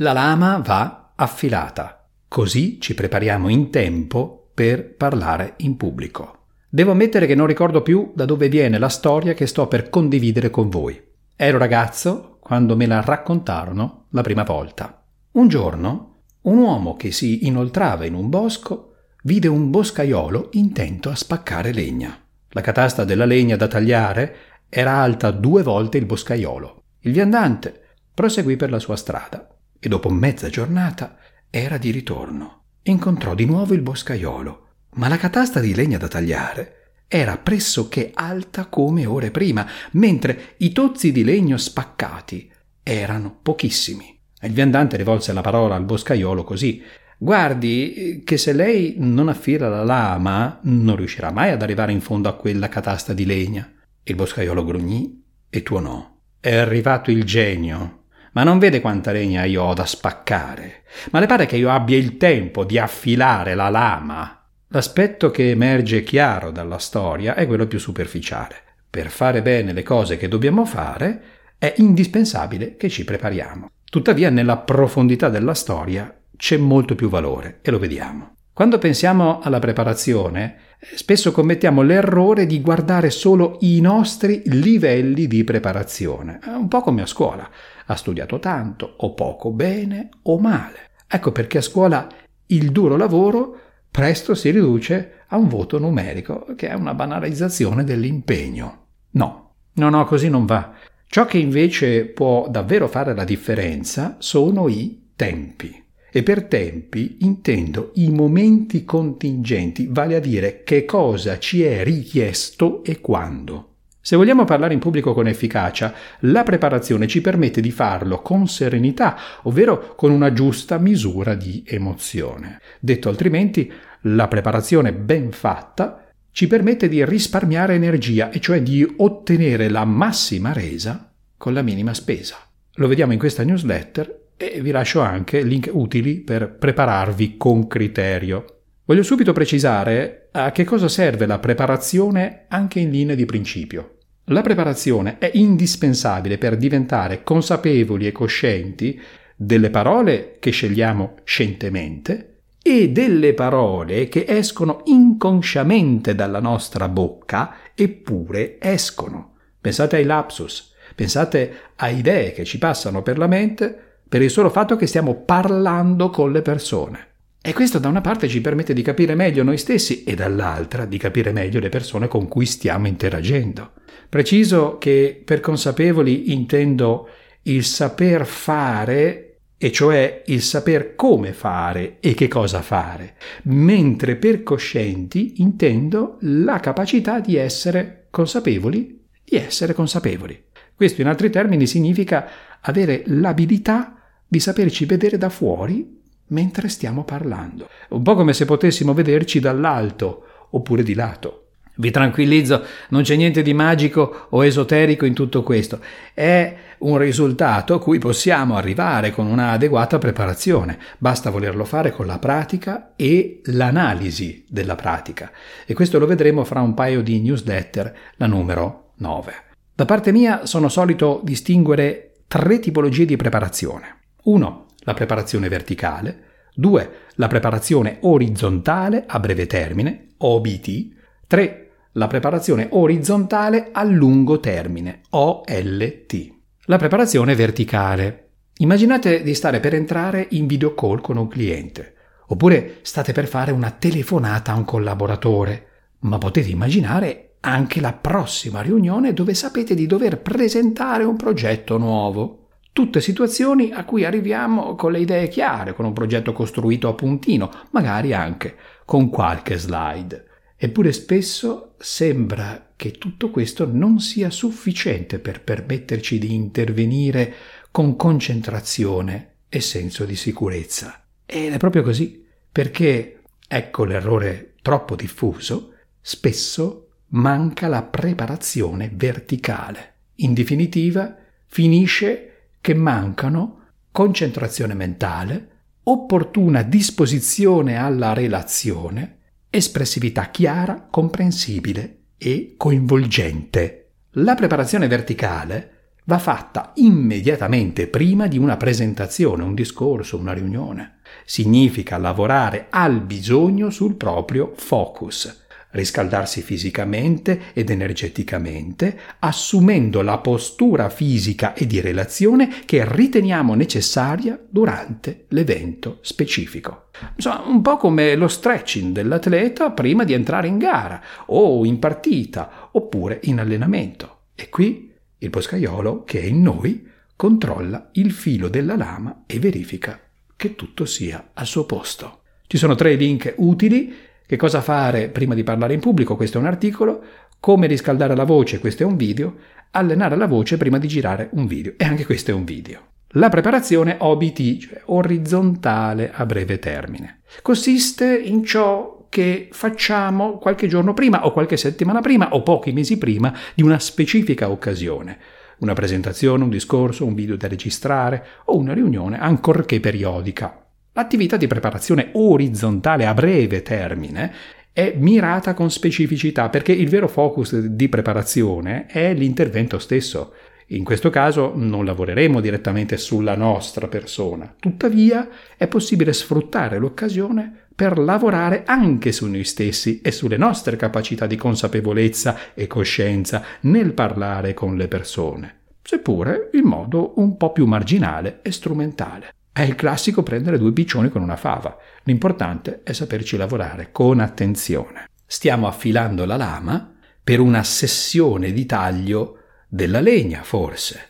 La lama va affilata, così ci prepariamo in tempo per parlare in pubblico. Devo ammettere che non ricordo più da dove viene la storia che sto per condividere con voi. Ero ragazzo quando me la raccontarono la prima volta. Un giorno, un uomo che si inoltrava in un bosco vide un boscaiolo intento a spaccare legna. La catasta della legna da tagliare era alta due volte il boscaiolo. Il viandante proseguì per la sua strada e dopo mezza giornata era di ritorno. Incontrò di nuovo il boscaiolo ma la catasta di legna da tagliare era pressoché alta come ore prima, mentre i tozzi di legno spaccati erano pochissimi. Il viandante rivolse la parola al boscaiolo così Guardi che se lei non affila la lama non riuscirà mai ad arrivare in fondo a quella catasta di legna. Il boscaiolo grugnì e tuonò. È arrivato il genio. Ma non vede quanta legna io ho da spaccare. Ma le pare che io abbia il tempo di affilare la lama L'aspetto che emerge chiaro dalla storia è quello più superficiale. Per fare bene le cose che dobbiamo fare è indispensabile che ci prepariamo. Tuttavia nella profondità della storia c'è molto più valore e lo vediamo. Quando pensiamo alla preparazione, spesso commettiamo l'errore di guardare solo i nostri livelli di preparazione, un po' come a scuola. Ha studiato tanto, o poco, bene o male. Ecco perché a scuola il duro lavoro presto si riduce a un voto numerico, che è una banalizzazione dell'impegno. No, no, no, così non va. Ciò che invece può davvero fare la differenza sono i tempi. E per tempi intendo i momenti contingenti, vale a dire che cosa ci è richiesto e quando. Se vogliamo parlare in pubblico con efficacia, la preparazione ci permette di farlo con serenità, ovvero con una giusta misura di emozione. Detto altrimenti, la preparazione ben fatta ci permette di risparmiare energia, e cioè di ottenere la massima resa con la minima spesa. Lo vediamo in questa newsletter e vi lascio anche link utili per prepararvi con criterio. Voglio subito precisare a che cosa serve la preparazione anche in linea di principio. La preparazione è indispensabile per diventare consapevoli e coscienti delle parole che scegliamo scientemente e delle parole che escono inconsciamente dalla nostra bocca eppure escono. Pensate ai lapsus, pensate a idee che ci passano per la mente per il solo fatto che stiamo parlando con le persone. E questo da una parte ci permette di capire meglio noi stessi e dall'altra di capire meglio le persone con cui stiamo interagendo. Preciso che per consapevoli intendo il saper fare e cioè il saper come fare e che cosa fare, mentre per coscienti intendo la capacità di essere consapevoli, di essere consapevoli. Questo in altri termini significa avere l'abilità di saperci vedere da fuori mentre stiamo parlando. Un po' come se potessimo vederci dall'alto oppure di lato. Vi tranquillizzo, non c'è niente di magico o esoterico in tutto questo. È un risultato a cui possiamo arrivare con una adeguata preparazione. Basta volerlo fare con la pratica e l'analisi della pratica. E questo lo vedremo fra un paio di newsletter, la numero 9. Da parte mia sono solito distinguere tre tipologie di preparazione. 1 la preparazione verticale, 2. La preparazione orizzontale a breve termine, OBT, 3. La preparazione orizzontale a lungo termine, OLT. La preparazione verticale. Immaginate di stare per entrare in video call con un cliente, oppure state per fare una telefonata a un collaboratore, ma potete immaginare anche la prossima riunione dove sapete di dover presentare un progetto nuovo. Tutte situazioni a cui arriviamo con le idee chiare, con un progetto costruito a puntino, magari anche con qualche slide. Eppure spesso sembra che tutto questo non sia sufficiente per permetterci di intervenire con concentrazione e senso di sicurezza. Ed è proprio così, perché, ecco l'errore troppo diffuso, spesso manca la preparazione verticale. In definitiva, finisce che mancano concentrazione mentale, opportuna disposizione alla relazione, espressività chiara, comprensibile e coinvolgente. La preparazione verticale va fatta immediatamente prima di una presentazione, un discorso, una riunione. Significa lavorare al bisogno sul proprio focus, riscaldarsi fisicamente ed energeticamente, assumendo la postura fisica e di relazione che riteniamo necessaria durante l'evento specifico. Insomma, un po' come lo stretching dell'atleta prima di entrare in gara o in partita oppure in allenamento. E qui il boscaiolo che è in noi controlla il filo della lama e verifica che tutto sia al suo posto. Ci sono tre link utili che cosa fare prima di parlare in pubblico? Questo è un articolo. Come riscaldare la voce? Questo è un video. Allenare la voce prima di girare un video. E anche questo è un video. La preparazione OBT, cioè orizzontale a breve termine, consiste in ciò che facciamo qualche giorno prima o qualche settimana prima o pochi mesi prima di una specifica occasione. Una presentazione, un discorso, un video da registrare o una riunione, ancorché periodica. L'attività di preparazione orizzontale a breve termine è mirata con specificità perché il vero focus di preparazione è l'intervento stesso. In questo caso non lavoreremo direttamente sulla nostra persona, tuttavia è possibile sfruttare l'occasione per lavorare anche su noi stessi e sulle nostre capacità di consapevolezza e coscienza nel parlare con le persone, seppure in modo un po' più marginale e strumentale. È il classico prendere due piccioni con una fava. L'importante è saperci lavorare con attenzione. Stiamo affilando la lama per una sessione di taglio della legna, forse.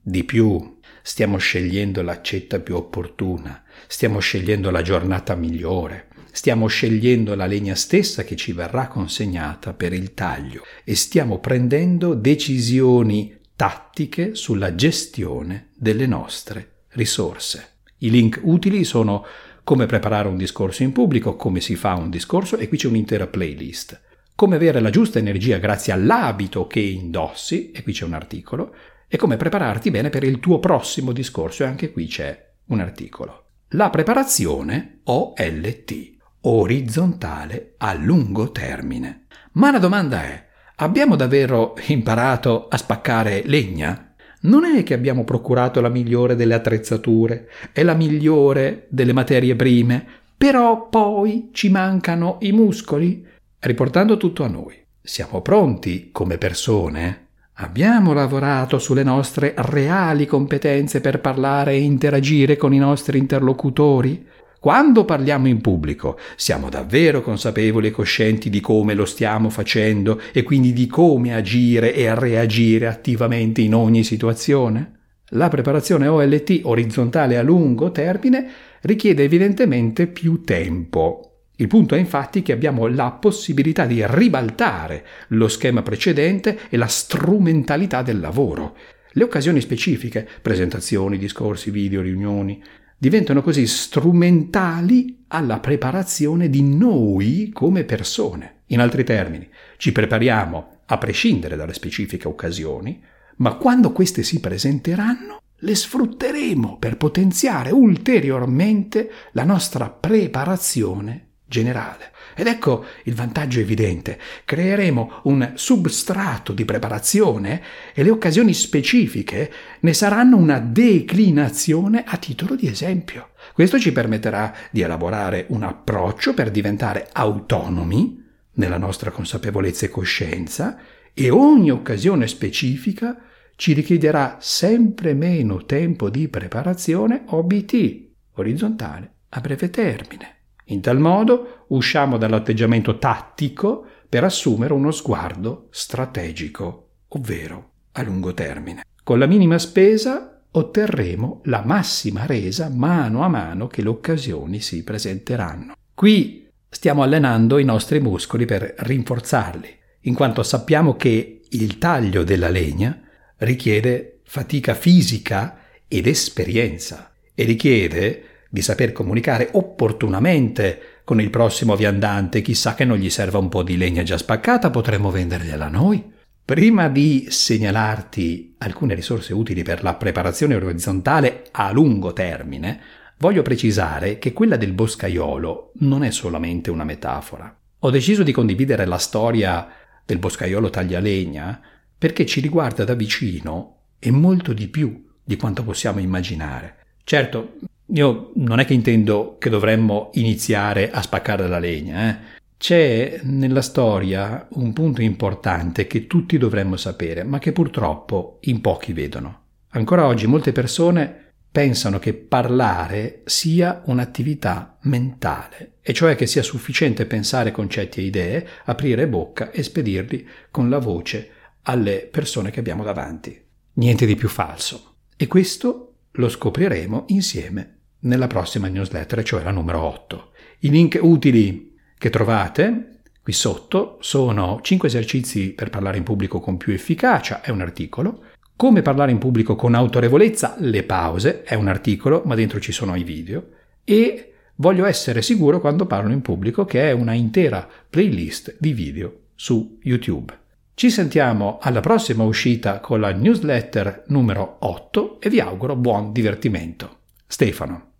Di più, stiamo scegliendo l'accetta più opportuna, stiamo scegliendo la giornata migliore, stiamo scegliendo la legna stessa che ci verrà consegnata per il taglio e stiamo prendendo decisioni tattiche sulla gestione delle nostre risorse. I link utili sono come preparare un discorso in pubblico, come si fa un discorso e qui c'è un'intera playlist. Come avere la giusta energia grazie all'abito che indossi, e qui c'è un articolo, e come prepararti bene per il tuo prossimo discorso, e anche qui c'è un articolo. La preparazione OLT, orizzontale a lungo termine. Ma la domanda è, abbiamo davvero imparato a spaccare legna? Non è che abbiamo procurato la migliore delle attrezzature e la migliore delle materie prime, però poi ci mancano i muscoli? Riportando tutto a noi, siamo pronti come persone? Abbiamo lavorato sulle nostre reali competenze per parlare e interagire con i nostri interlocutori? Quando parliamo in pubblico, siamo davvero consapevoli e coscienti di come lo stiamo facendo e quindi di come agire e reagire attivamente in ogni situazione? La preparazione OLT orizzontale a lungo termine richiede evidentemente più tempo. Il punto è infatti che abbiamo la possibilità di ribaltare lo schema precedente e la strumentalità del lavoro. Le occasioni specifiche, presentazioni, discorsi, video, riunioni, diventano così strumentali alla preparazione di noi come persone. In altri termini, ci prepariamo a prescindere dalle specifiche occasioni, ma quando queste si presenteranno, le sfrutteremo per potenziare ulteriormente la nostra preparazione generale. Ed ecco il vantaggio evidente. Creeremo un substrato di preparazione e le occasioni specifiche ne saranno una declinazione a titolo di esempio. Questo ci permetterà di elaborare un approccio per diventare autonomi nella nostra consapevolezza e coscienza e ogni occasione specifica ci richiederà sempre meno tempo di preparazione OBT, orizzontale, a breve termine. In tal modo usciamo dall'atteggiamento tattico per assumere uno sguardo strategico, ovvero a lungo termine. Con la minima spesa otterremo la massima resa mano a mano che le occasioni si presenteranno. Qui stiamo allenando i nostri muscoli per rinforzarli, in quanto sappiamo che il taglio della legna richiede fatica fisica ed esperienza e richiede di saper comunicare opportunamente con il prossimo viandante, chissà che non gli serva un po' di legna già spaccata, potremmo vendergliela noi. Prima di segnalarti alcune risorse utili per la preparazione orizzontale a lungo termine, voglio precisare che quella del boscaiolo non è solamente una metafora. Ho deciso di condividere la storia del boscaiolo taglialegna perché ci riguarda da vicino e molto di più di quanto possiamo immaginare. Certo, io non è che intendo che dovremmo iniziare a spaccare la legna, eh? C'è nella storia un punto importante che tutti dovremmo sapere, ma che purtroppo in pochi vedono. Ancora oggi molte persone pensano che parlare sia un'attività mentale, e cioè che sia sufficiente pensare concetti e idee, aprire bocca e spedirli con la voce alle persone che abbiamo davanti. Niente di più falso. E questo lo scopriremo insieme nella prossima newsletter, cioè la numero 8. I link utili che trovate qui sotto sono 5 esercizi per parlare in pubblico con più efficacia, è un articolo, come parlare in pubblico con autorevolezza, le pause, è un articolo, ma dentro ci sono i video, e voglio essere sicuro quando parlo in pubblico, che è una intera playlist di video su YouTube. Ci sentiamo alla prossima uscita con la newsletter numero 8 e vi auguro buon divertimento. Stefano.